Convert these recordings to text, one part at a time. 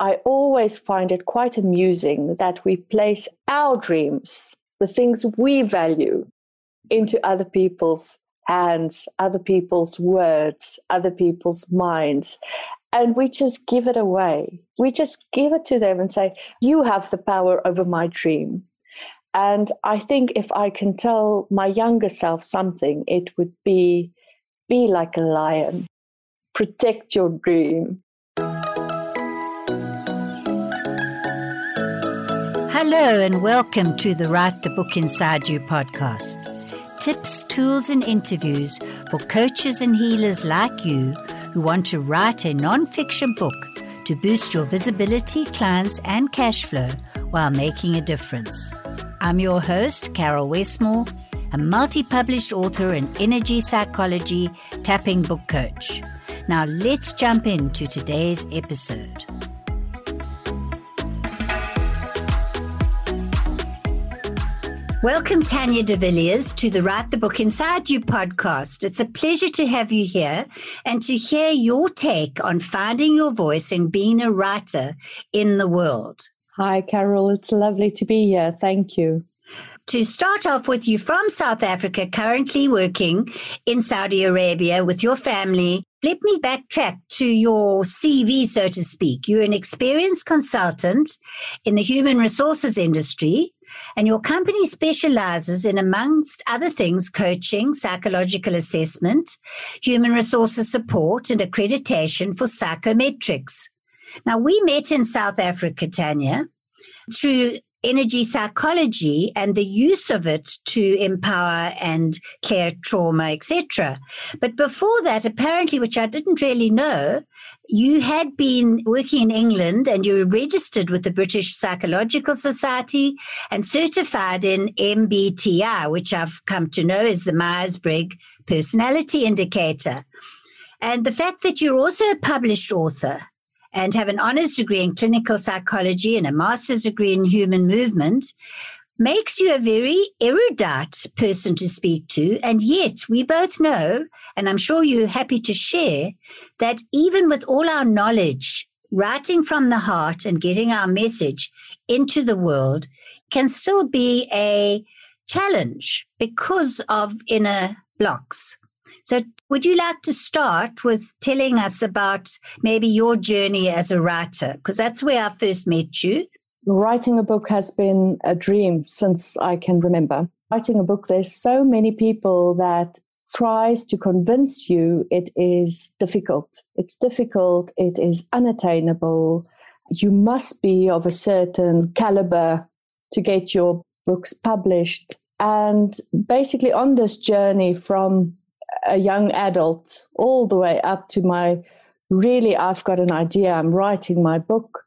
I always find it quite amusing that we place our dreams, the things we value, into other people's hands, other people's words, other people's minds. And we just give it away. We just give it to them and say, You have the power over my dream. And I think if I can tell my younger self something, it would be be like a lion, protect your dream. Hello, and welcome to the Write the Book Inside You podcast. Tips, tools, and interviews for coaches and healers like you who want to write a non fiction book to boost your visibility, clients, and cash flow while making a difference. I'm your host, Carol Westmore, a multi published author and energy psychology tapping book coach. Now, let's jump into today's episode. Welcome, Tanya de Villiers, to the Write the Book Inside You podcast. It's a pleasure to have you here and to hear your take on finding your voice and being a writer in the world. Hi, Carol. It's lovely to be here. Thank you. To start off with, you from South Africa, currently working in Saudi Arabia with your family. Let me backtrack to your CV, so to speak. You're an experienced consultant in the human resources industry and your company specializes in, amongst other things, coaching, psychological assessment, human resources support, and accreditation for psychometrics. Now, we met in South Africa, Tanya, through energy psychology and the use of it to empower and care trauma, etc. But before that, apparently, which I didn't really know, you had been working in England and you were registered with the British Psychological Society and certified in MBTI, which I've come to know is the Myers Briggs Personality Indicator. And the fact that you're also a published author and have an honors degree in clinical psychology and a master's degree in human movement makes you a very erudite person to speak to. And yet, we both know, and I'm sure you're happy to share, that even with all our knowledge, writing from the heart and getting our message into the world can still be a challenge because of inner blocks. So, would you like to start with telling us about maybe your journey as a writer? Because that's where I first met you. Writing a book has been a dream since I can remember. Writing a book, there's so many people that tries to convince you it is difficult. It's difficult, it is unattainable. You must be of a certain caliber to get your books published. And basically, on this journey from a young adult all the way up to my really I've got an idea, I'm writing my book.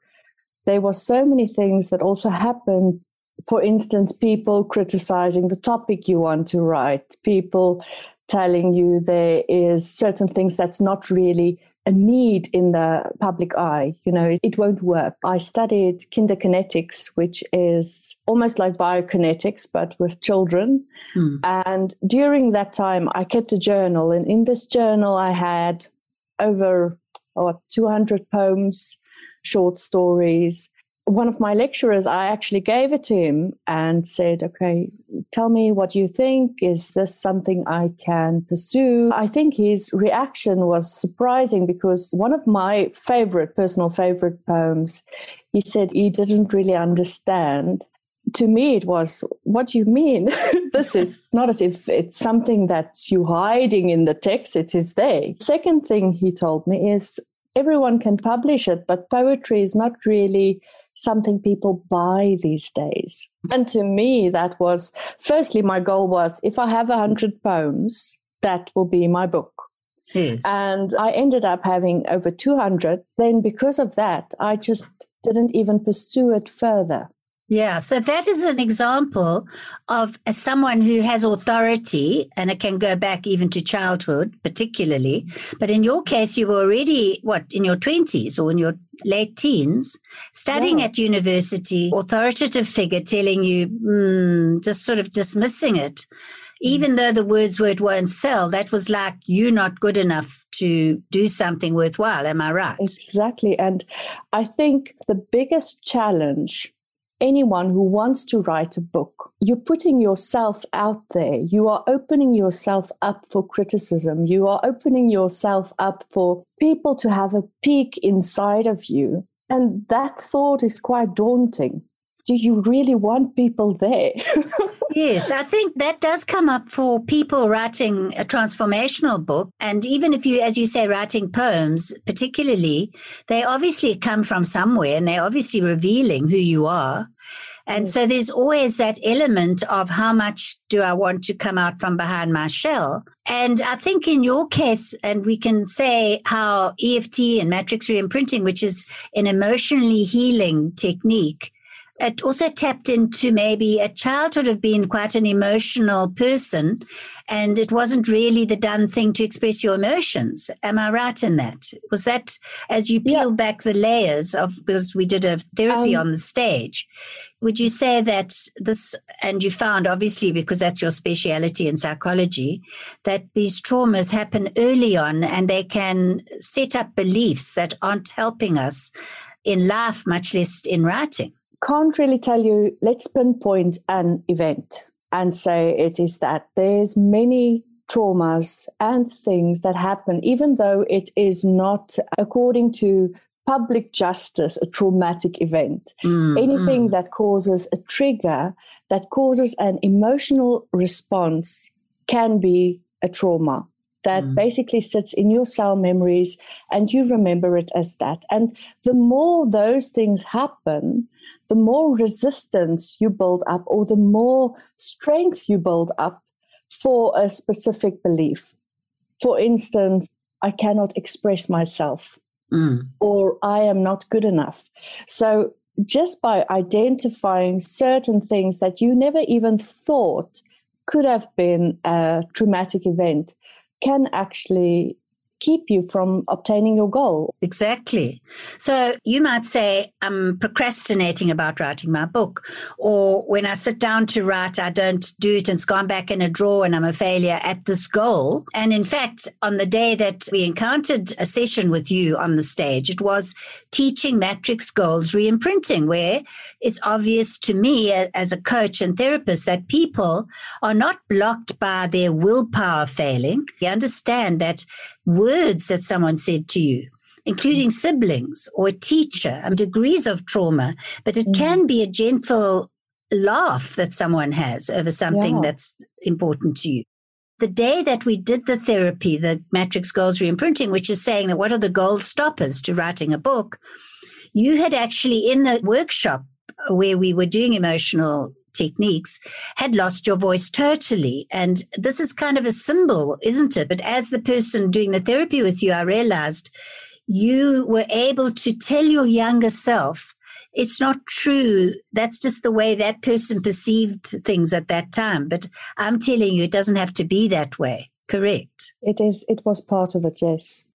There were so many things that also happened. For instance, people criticizing the topic you want to write, people telling you there is certain things that's not really a need in the public eye. You know, it, it, won't work. I studied kinderkinetics, which is almost like biokinetics, but with children. Hmm. And during that time, I kept a journal. And in this journal, I had over oh, 200 poems, short stories, one of my lecturers, I actually gave it to him and said, okay, tell me what you think. Is this something I can pursue? I think his reaction was surprising because one of my favorite, personal favorite poems, he said he didn't really understand. To me, it was, what do you mean? this is not as if it's something that you're hiding in the text, it is there. Second thing he told me is, everyone can publish it, but poetry is not really something people buy these days. And to me, that was firstly, my goal was if I have a hundred poems, that will be my book. Yes. And I ended up having over 200. Then, because of that, I just didn't even pursue it further. Yeah, so that is an example of someone who has authority, and it can go back even to childhood, particularly. But in your case, you were already, what, in your 20s or in your late teens, studying yeah. at university, authoritative figure telling you, mm, just sort of dismissing it. Even mm. though the words were it won't sell, that was like you not good enough to do something worthwhile. Am I right? Exactly. And I think the biggest challenge anyone who wants to write a book, you're putting yourself out there. You are opening yourself up for criticism. You are opening yourself up for people to have a peek inside of you. And that thought is quite daunting do you really want people there? yes, I think that does come up for people writing a transformational book. And even if you, as you say, writing poems, particularly, they obviously come from somewhere and they're obviously revealing who you are. And yes. so there's always that element of how much do I want to come out from behind my shell? And I think in your case, and we can say how EFT and matrix reimprinting, which is an emotionally healing technique, it also tapped into maybe a childhood of being quite an emotional person and it wasn't really the done thing to express your emotions. Am i right in that? Was that as you peel yeah. back the layers of because we did a therapy um, on the stage would you say that this and you found obviously because that's your speciality in psychology that these traumas happen early on and they can set up beliefs that aren't helping us in life much less in writing can't really tell you, let's pinpoint an event and say it is that. There's many traumas and things that happen, even though it is not according to public justice a traumatic event. Mm, Anything mm. that causes a trigger, that causes an emotional response, can be a trauma that mm. basically sits in your cell memories and you remember it as that. And the more those things happen, the more resistance you build up or the more strength you build up for a specific belief. For instance, I cannot express myself mm. or I am not good enough. So, just by identifying certain things that you never even thought could have been a traumatic event can actually keep you from obtaining your goal. Exactly. So you might say, I'm procrastinating about writing my book. Or when I sit down to write, I don't do it and it's gone back in a drawer and I'm a failure at this goal. And in fact, on the day that we encountered a session with you on the stage, it was teaching matrix goals reimprinting, where it's obvious to me as a coach and therapist that people are not blocked by their willpower failing. You understand that words that someone said to you, including siblings or a teacher, and degrees of trauma, but it mm. can be a gentle laugh that someone has over something yeah. that's important to you. The day that we did the therapy, the Matrix Goals Reimprinting, which is saying that what are the goal stoppers to writing a book, you had actually in the workshop where we were doing emotional techniques had lost your voice totally. And this is kind of a symbol, isn't it? But as the person doing the therapy with you, I realized you were able to tell your younger self it's not true. That's just the way that person perceived things at that time. But I'm telling you, it doesn't have to be that way. Correct. It is. It was part of it. Yes.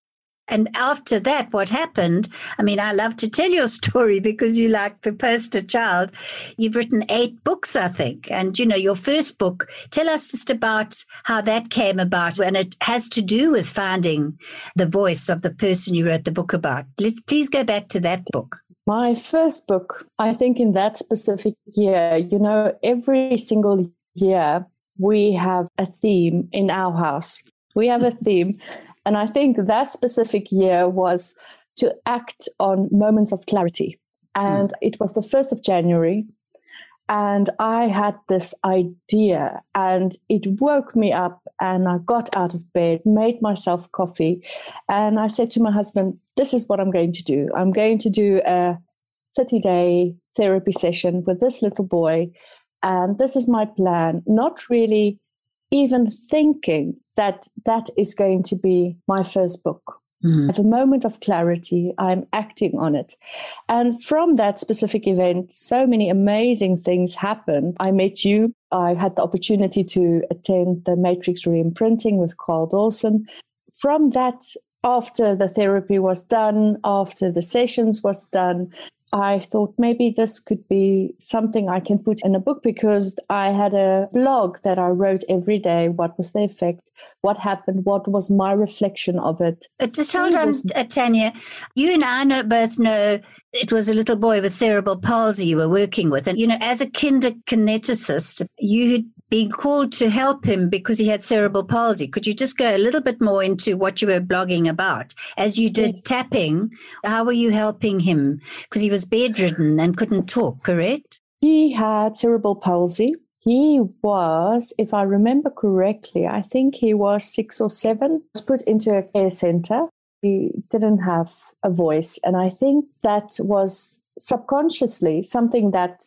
And after that, what happened? I mean, I love to tell your story because you like the poster child. You've written eight books, I think. And, you know, your first book, tell us just about how that came about. And it has to do with finding the voice of the person you wrote the book about. Let's please go back to that book. My first book, I think in that specific year, you know, every single year we have a theme in our house. We have a theme. And I think that specific year was to act on moments of clarity. And mm. it was the 1st of January. And I had this idea, and it woke me up. And I got out of bed, made myself coffee, and I said to my husband, This is what I'm going to do. I'm going to do a 30 day therapy session with this little boy. And this is my plan, not really even thinking that that is going to be my first book. Mm-hmm. At a moment of clarity, I'm acting on it. And from that specific event, so many amazing things happened. I met you. I had the opportunity to attend the Matrix reimprinting with Karl Dawson. From that, after the therapy was done, after the sessions was done, I thought maybe this could be something I can put in a book because I had a blog that I wrote every day. What was the effect? What happened? What was my reflection of it? Uh, just hold on, uh, Tanya. You and I know, both know it was a little boy with cerebral palsy you were working with. And, you know, as a kinderkineticist, you had being called to help him because he had cerebral palsy. Could you just go a little bit more into what you were blogging about? As you did yes. tapping, how were you helping him? Because he was bedridden and couldn't talk, correct? He had cerebral palsy. He was, if I remember correctly, I think he was six or seven, was put into a care center. He didn't have a voice. And I think that was subconsciously something that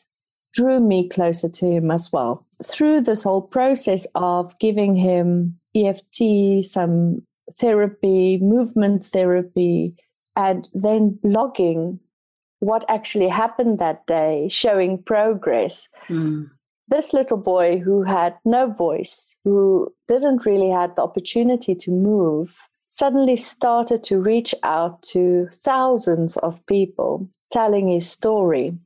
drew me closer to him as well. Through this whole process of giving him EFT, some therapy, movement therapy, and then blogging what actually happened that day, showing progress. Mm. This little boy who had no voice, who didn't really have the opportunity to move, suddenly started to reach out to thousands of people telling his story.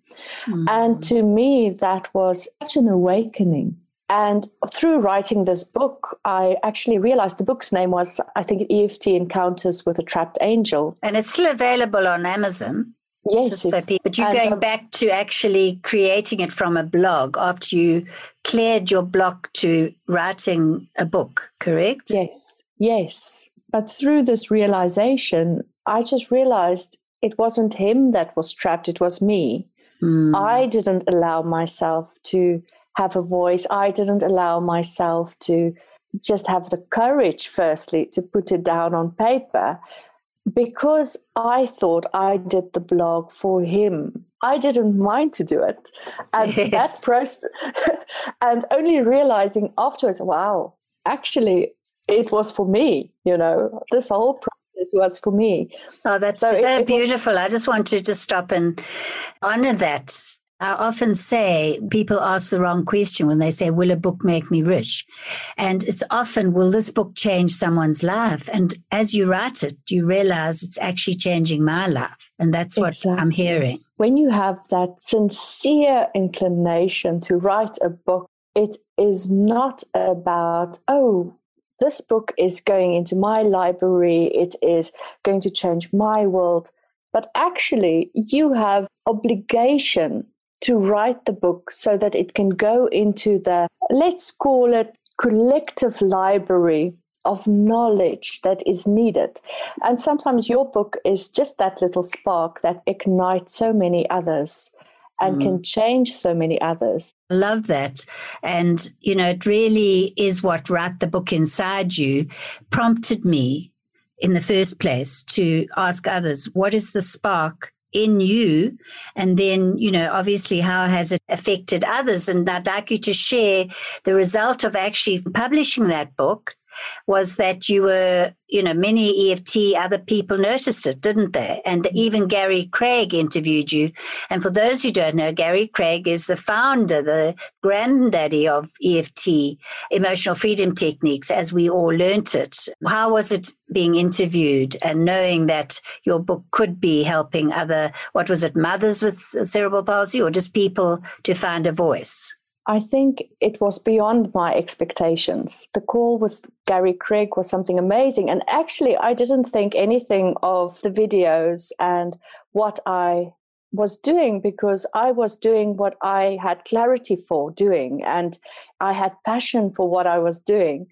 Mm-hmm. And to me, that was such an awakening. And through writing this book, I actually realized the book's name was, I think, EFT Encounters with a Trapped Angel. And it's still available on Amazon. Yes. So people, but you're going um, back to actually creating it from a blog after you cleared your block to writing a book, correct? Yes, yes. But through this realization, I just realized it wasn't him that was trapped, it was me. Mm. I didn't allow myself to have a voice. I didn't allow myself to just have the courage, firstly, to put it down on paper because I thought I did the blog for him. I didn't mind to do it. And yes. that process, and only realizing afterwards, wow, actually, it was for me, you know, this whole process was for me. Oh, that's so, so it, beautiful. Was, I just want to just stop and honor that. I often say people ask the wrong question when they say, Will a book make me rich? And it's often, Will this book change someone's life? And as you write it, you realize it's actually changing my life. And that's what exactly. I'm hearing. When you have that sincere inclination to write a book, it is not about, oh, this book is going into my library, it is going to change my world. But actually, you have obligation to write the book so that it can go into the, let's call it, collective library of knowledge that is needed. And sometimes your book is just that little spark that ignites so many others and mm. can change so many others. Love that. And, you know, it really is what Write the Book Inside You prompted me in the first place to ask others, what is the spark in you? And then, you know, obviously, how has it affected others? And I'd like you to share the result of actually publishing that book was that you were, you know, many EFT other people noticed it, didn't they? And mm-hmm. even Gary Craig interviewed you. And for those who don't know, Gary Craig is the founder, the granddaddy of EFT, emotional freedom techniques, as we all learnt it. How was it being interviewed and knowing that your book could be helping other, what was it, mothers with cerebral palsy or just people to find a voice? I think it was beyond my expectations. The call with Gary Craig was something amazing. And actually, I didn't think anything of the videos and what I was doing because I was doing what I had clarity for doing and I had passion for what I was doing.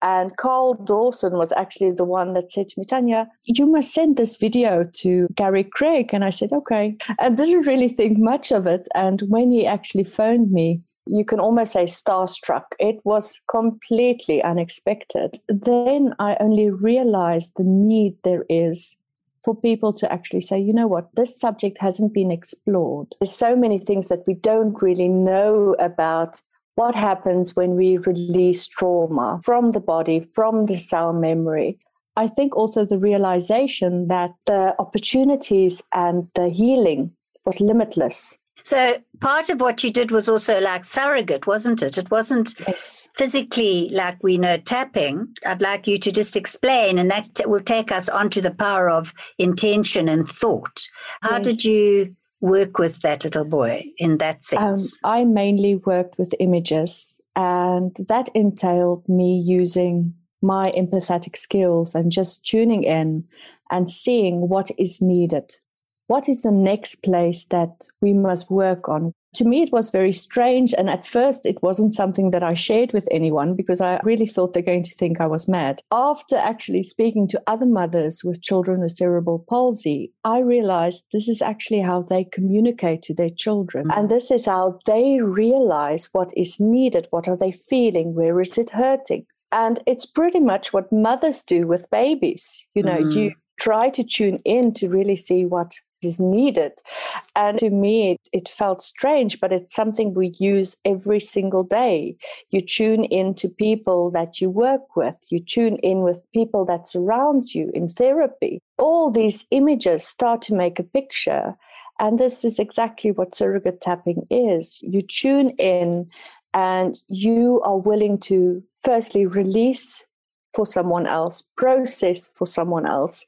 And Karl Dawson was actually the one that said to me, Tanya, you must send this video to Gary Craig. And I said, okay. And didn't really think much of it. And when he actually phoned me, you can almost say starstruck. It was completely unexpected. Then I only realized the need there is for people to actually say, you know what, this subject hasn't been explored. There's so many things that we don't really know about what happens when we release trauma from the body, from the cell memory. I think also the realization that the opportunities and the healing was limitless. So part of what you did was also like surrogate, wasn't it? It wasn't yes. physically like we know tapping. I'd like you to just explain, and that will take us onto the power of intention and thought. How yes. did you work with that little boy in that um, sense? Um, I mainly worked with images, and that entailed me using my empathetic skills and just tuning in and seeing what is needed. What is the next place that we must work on? To me, it was very strange. And at first, it wasn't something that I shared with anyone because I really thought they're going to think I was mad. After actually speaking to other mothers with children with cerebral palsy, I realized this is actually how they communicate to their children. And this is how they realize what is needed. What are they feeling? Where is it hurting? And it's pretty much what mothers do with babies. You know, mm. you try to tune in to really see what is needed. And to me, it, it, felt strange, but it's something we use every single day. You tune in to people that you work with, you tune in with people that surrounds you in therapy. All these images start to make a picture. And this is exactly what surrogate tapping is. You tune in and you are willing to firstly release for someone else, process for someone else,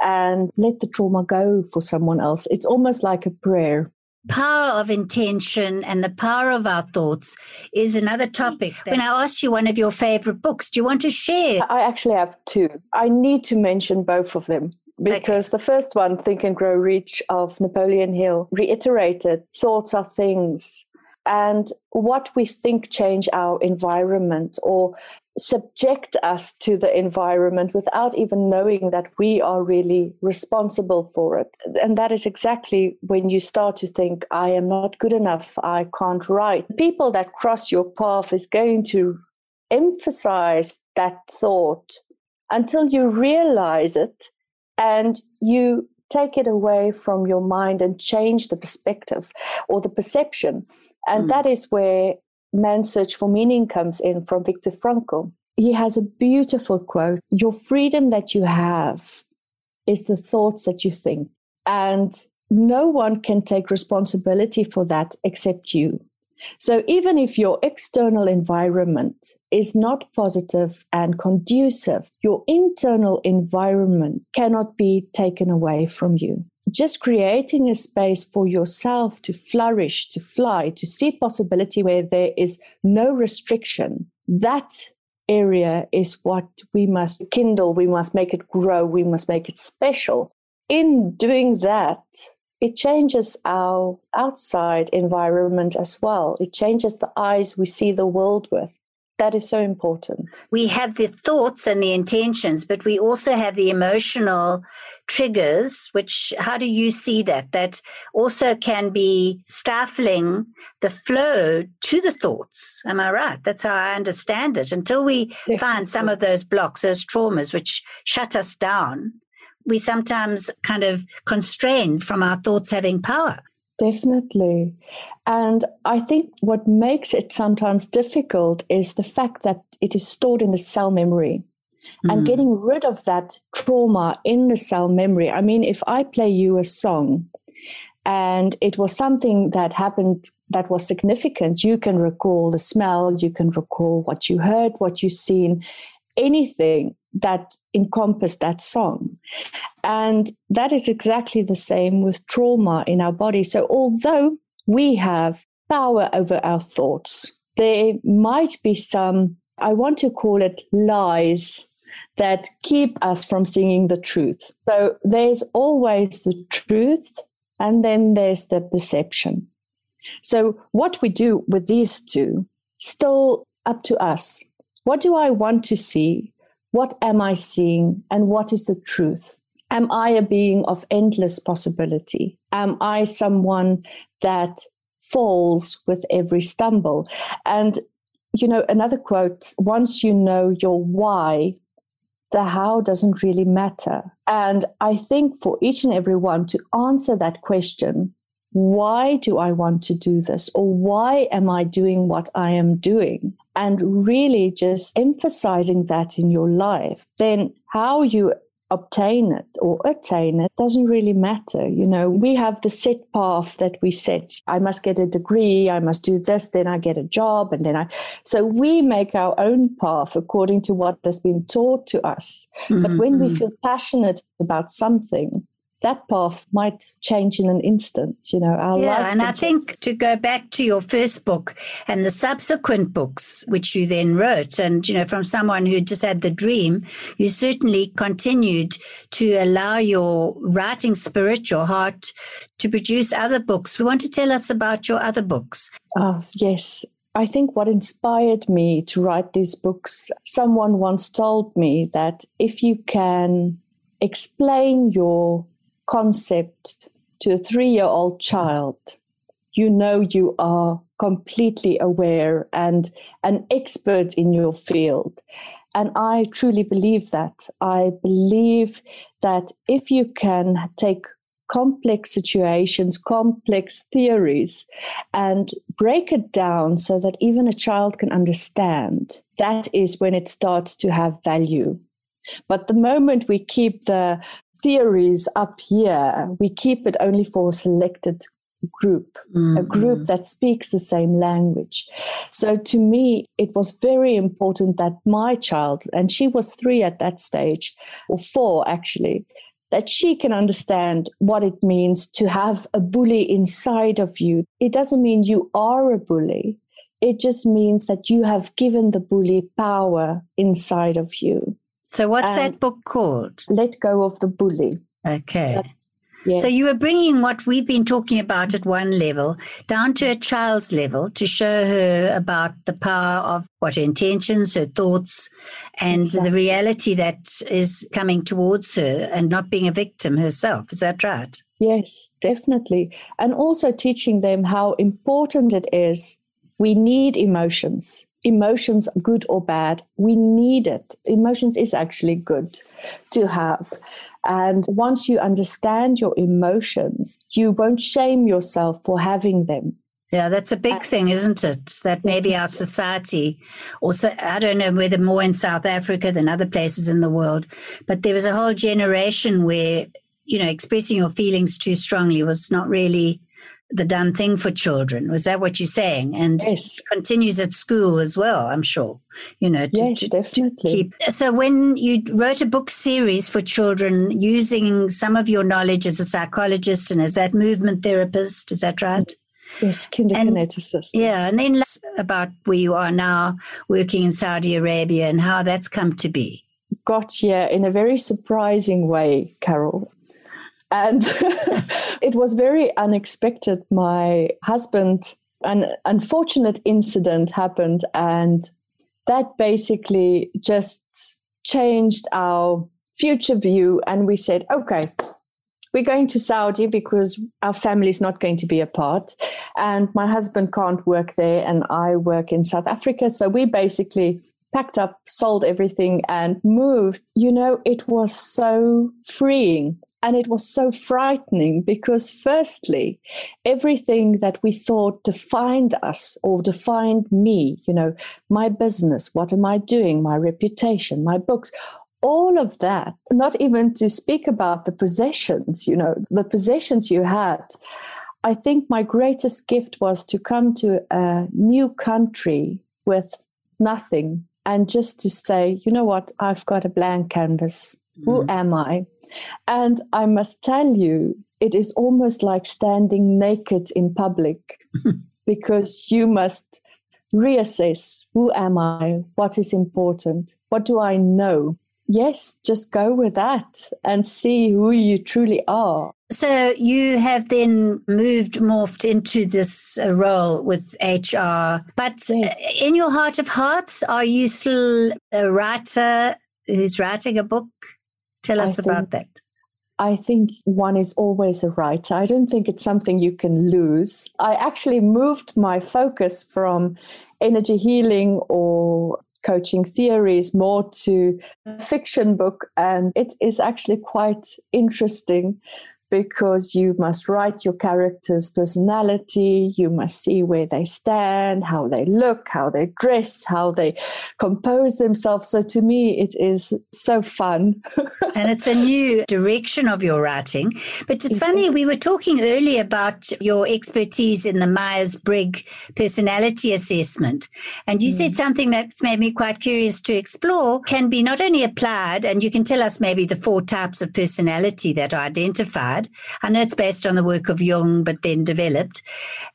and let the trauma go for someone else. It's almost like a prayer. Power of intention and the power of our thoughts is another topic. When I asked you one of your favorite books, do you want to share? I actually have two. I need to mention both of them because okay. the first one, Think and Grow Rich of Napoleon Hill, reiterated thoughts are things and what we think change our environment or subject us to the environment without even knowing that we are really responsible for it. And that is exactly when you start to think, I am not good enough, I can't write. People that cross your path is going to emphasize that thought until you realize it and you take it away from your mind and change the perspective or the perception. And mm. that is where Man's Search for Meaning comes in from Viktor Frankl. He has a beautiful quote Your freedom that you have is the thoughts that you think. And no one can take responsibility for that except you. So even if your external environment is not positive and conducive, your internal environment cannot be taken away from you just creating a space for yourself to flourish, to fly, to see possibility where there is no restriction. That area is what we must kindle, we must make it grow, we must make it special. In doing that, it changes our outside environment as well. It changes the eyes we see the world with. That is so important. We have the thoughts and the intentions, but we also have the emotional triggers, which, how do you see that? That also can be stifling the flow to the thoughts. Am I right? That's how I understand it. Until we Definitely. find some of those blocks, those traumas, which shut us down, we sometimes kind of constrain from our thoughts having power. Definitely. And I think what makes it sometimes difficult is the fact that it is stored in the cell memory. Mm. And getting rid of that trauma in the cell memory. I mean, if I play you a song and it was something that happened that was significant, you can recall the smell, you can recall what you heard, what you've seen, anything that encompass that song. And that is exactly the same with trauma in our body. So, although we have power over our thoughts, there might be some, I want to call it lies that keep us from seeing the truth. So, there's always the truth, and then there's the perception. So, what we do with these two, still up to us. What do I want to see? What am I seeing? And what is the truth? Am I a being of endless possibility? Am I someone that falls with every stumble? And, you know, another quote once you know your why, the how doesn't really matter. And I think for each and every one to answer that question, why do I want to do this? Or why am I doing what I am doing? And really just emphasizing that in your life. Then how you obtain it or attain it doesn't really matter. You know, we have the set path that we set. I must get a degree, I must do this, then I get a job, and then I. So we make our own path according to what has been taught to us. Mm-hmm. But when we mm-hmm. feel passionate about something, that path might change in an instant. You know, our yeah, and I think to go back to your first book and the subsequent books which you then wrote, and you know, from someone who just had the dream, you certainly continued to allow your writing spirit, your heart, to produce other books. We want to tell us about your other books. Oh yes. I think what inspired me to write these books, someone once told me that if you can explain your concept to a three year old child, you know you are completely aware and an expert in your field. And I truly believe that. I believe that if you can take complex situations, complex theories, and break it down so that even a child can understand, that is when it starts to have value. But the moment we keep the theories up here, we keep it only for a selected group, mm-hmm. a group that speaks the same language. So to me, it was very important that my child, and she was three at that stage, or four actually, that she can understand what it means to have a bully inside of you. It doesn't mean you are a bully. It just means that you have given the bully power inside of you. So, what's and that um, book called? Let Go of the Bully. Okay. yes. So, you were bringing what we've been talking about at one level down to a child's level to show her about the power of what her intentions, her thoughts, and exactly. the reality that is coming towards her and not being a victim herself. Is that right? Yes, definitely. And also teaching them how important it is. We need emotions emotions, good or bad, we need it. Emotions is actually good to have. And once you understand your emotions, you won't shame yourself for having them. Yeah, that's a big thing, isn't it? That maybe our society, also, I don't know whether more in South Africa than other places in the world, but there was a whole generation where, you know, expressing your feelings too strongly was not really the done thing for children. Was that what you're saying? And yes. continues at school as well, I'm sure. You know, to, yes, to, definitely. To keep. So when you wrote a book series for children using some of your knowledge as a psychologist and as that movement therapist, is that right? Mm. Yes, kinderkineticist. Yeah, and then about where you are now working in Saudi Arabia and how that's come to be. Got here in a very surprising way, Carol. And it was very unexpected. My husband, an unfortunate incident happened, and that basically just changed our future view. And we said, okay, we're going to Saudi because our family is not going to be apart. And my husband can't work there, and I work in South Africa. So we basically packed up, sold everything, and moved. You know, it was so freeing and it was so frightening because, firstly, everything that we thought defined us or defined me, you know, my business, what am I doing, my reputation, my books, all of that, not even to speak about the possessions, you know, the possessions you had. I think my greatest gift was to come to a new country with nothing and just to say, you know what, I've got a blank canvas. Mm-hmm. Who am I? And I must tell you, it is almost like standing naked in public because you must reassess who am I? What is important? What do I know? Yes, just go with that and see who you truly are. So you have then moved, morphed into this uh, role with HR. But yes. Uh, in your heart of hearts, are you still a writer who's writing a book? Tell us about that. I think one is always a writer. I don't think it's something you can lose. I actually moved my focus from energy healing or coaching theories more to fiction book and it is actually quite interesting because you must write your character's personality. You must see where they stand, how they look, how they dress, how they compose themselves. So to me, it is so fun. and it's a new direction of your writing. But it's funny, we were talking earlier about your expertise in the Myers Briggs personality assessment. And you mm. said something that's made me quite curious to explore can be not only applied, and you can tell us maybe the four types of personality that are identified. I know it's based on the work of Jung, but then developed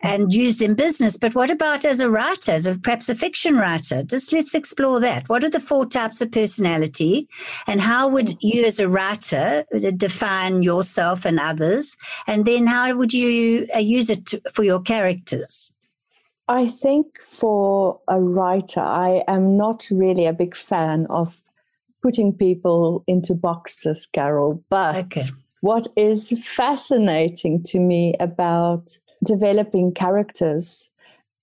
and used in business. But what about as a writer, as a, perhaps a fiction writer? Just let's explore that. What are the four types of personality, and how would you, as a writer, define yourself and others? And then how would you uh, use it to, for your characters? I think for a writer, I am not really a big fan of putting people into boxes, Carol. But okay. What is fascinating to me about developing characters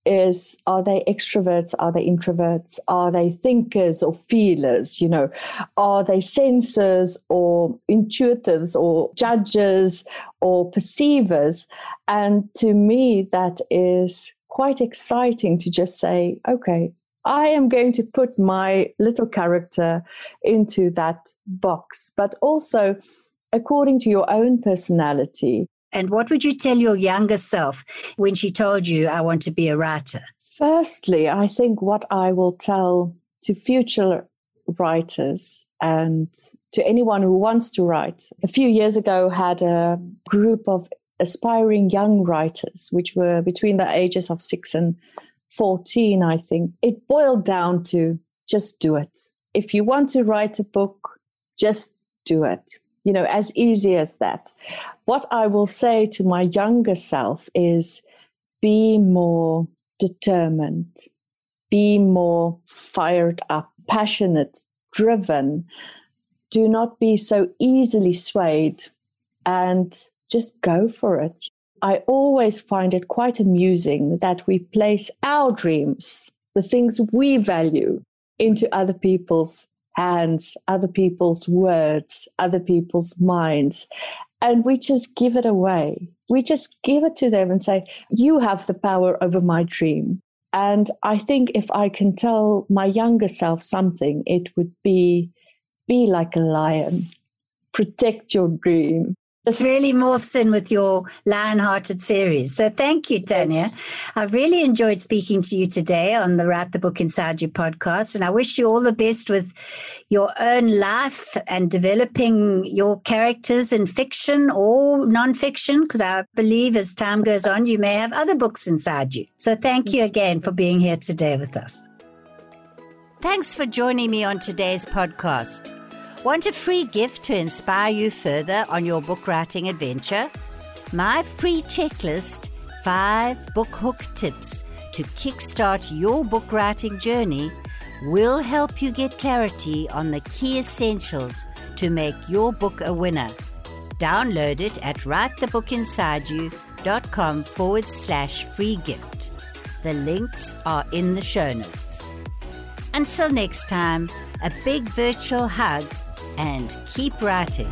is are they extroverts? Are they introverts? Are they thinkers or feelers? You know are they sensors or intuitives or judges or perceivers? And to me that is quite exciting to just say okay I am going to put my little character into that box, but also according to your own personality. And what would you tell your younger self when she told you, I want to be a writer? Firstly, I think what I will tell to future writers and to anyone who wants to write. A few years ago had a group of aspiring young writers which were between the ages of 6 and 14, I think, it boiled down to just do it. If you want to write a book, just do it. You know, as easy as that. What I will say to my younger self is be more determined, be more fired up, passionate, driven. Do not be so easily swayed and just go for it. I always find it quite amusing that we place our dreams, the things we value, into other people's hands, other people's words, other people's minds. And we just give it away. We just give it to them and say, You have the power over my dream. And I think if I can tell my younger self something, it would be be like a lion, protect your dream, this really morphs in with your Lionhearted series. So thank you, Tanya. I've really enjoyed speaking to you today on the Write the Book Inside You podcast. And I wish you all the best with your own life and developing your characters in fiction or nonfiction, because I believe as time goes on, you may have other books inside you. So thank you again for being here today with us. Thanks for joining me on today's podcast. Want a free gift to inspire you further on your book writing adventure? My free checklist, 5 book hook tips to kickstart your book writing journey, will help you get clarity on the key essentials to make your book a winner. Download it at writethebookinsideyou.com forward slash free gift. The links are in the show notes. Until next time, a big virtual hug and keep writing.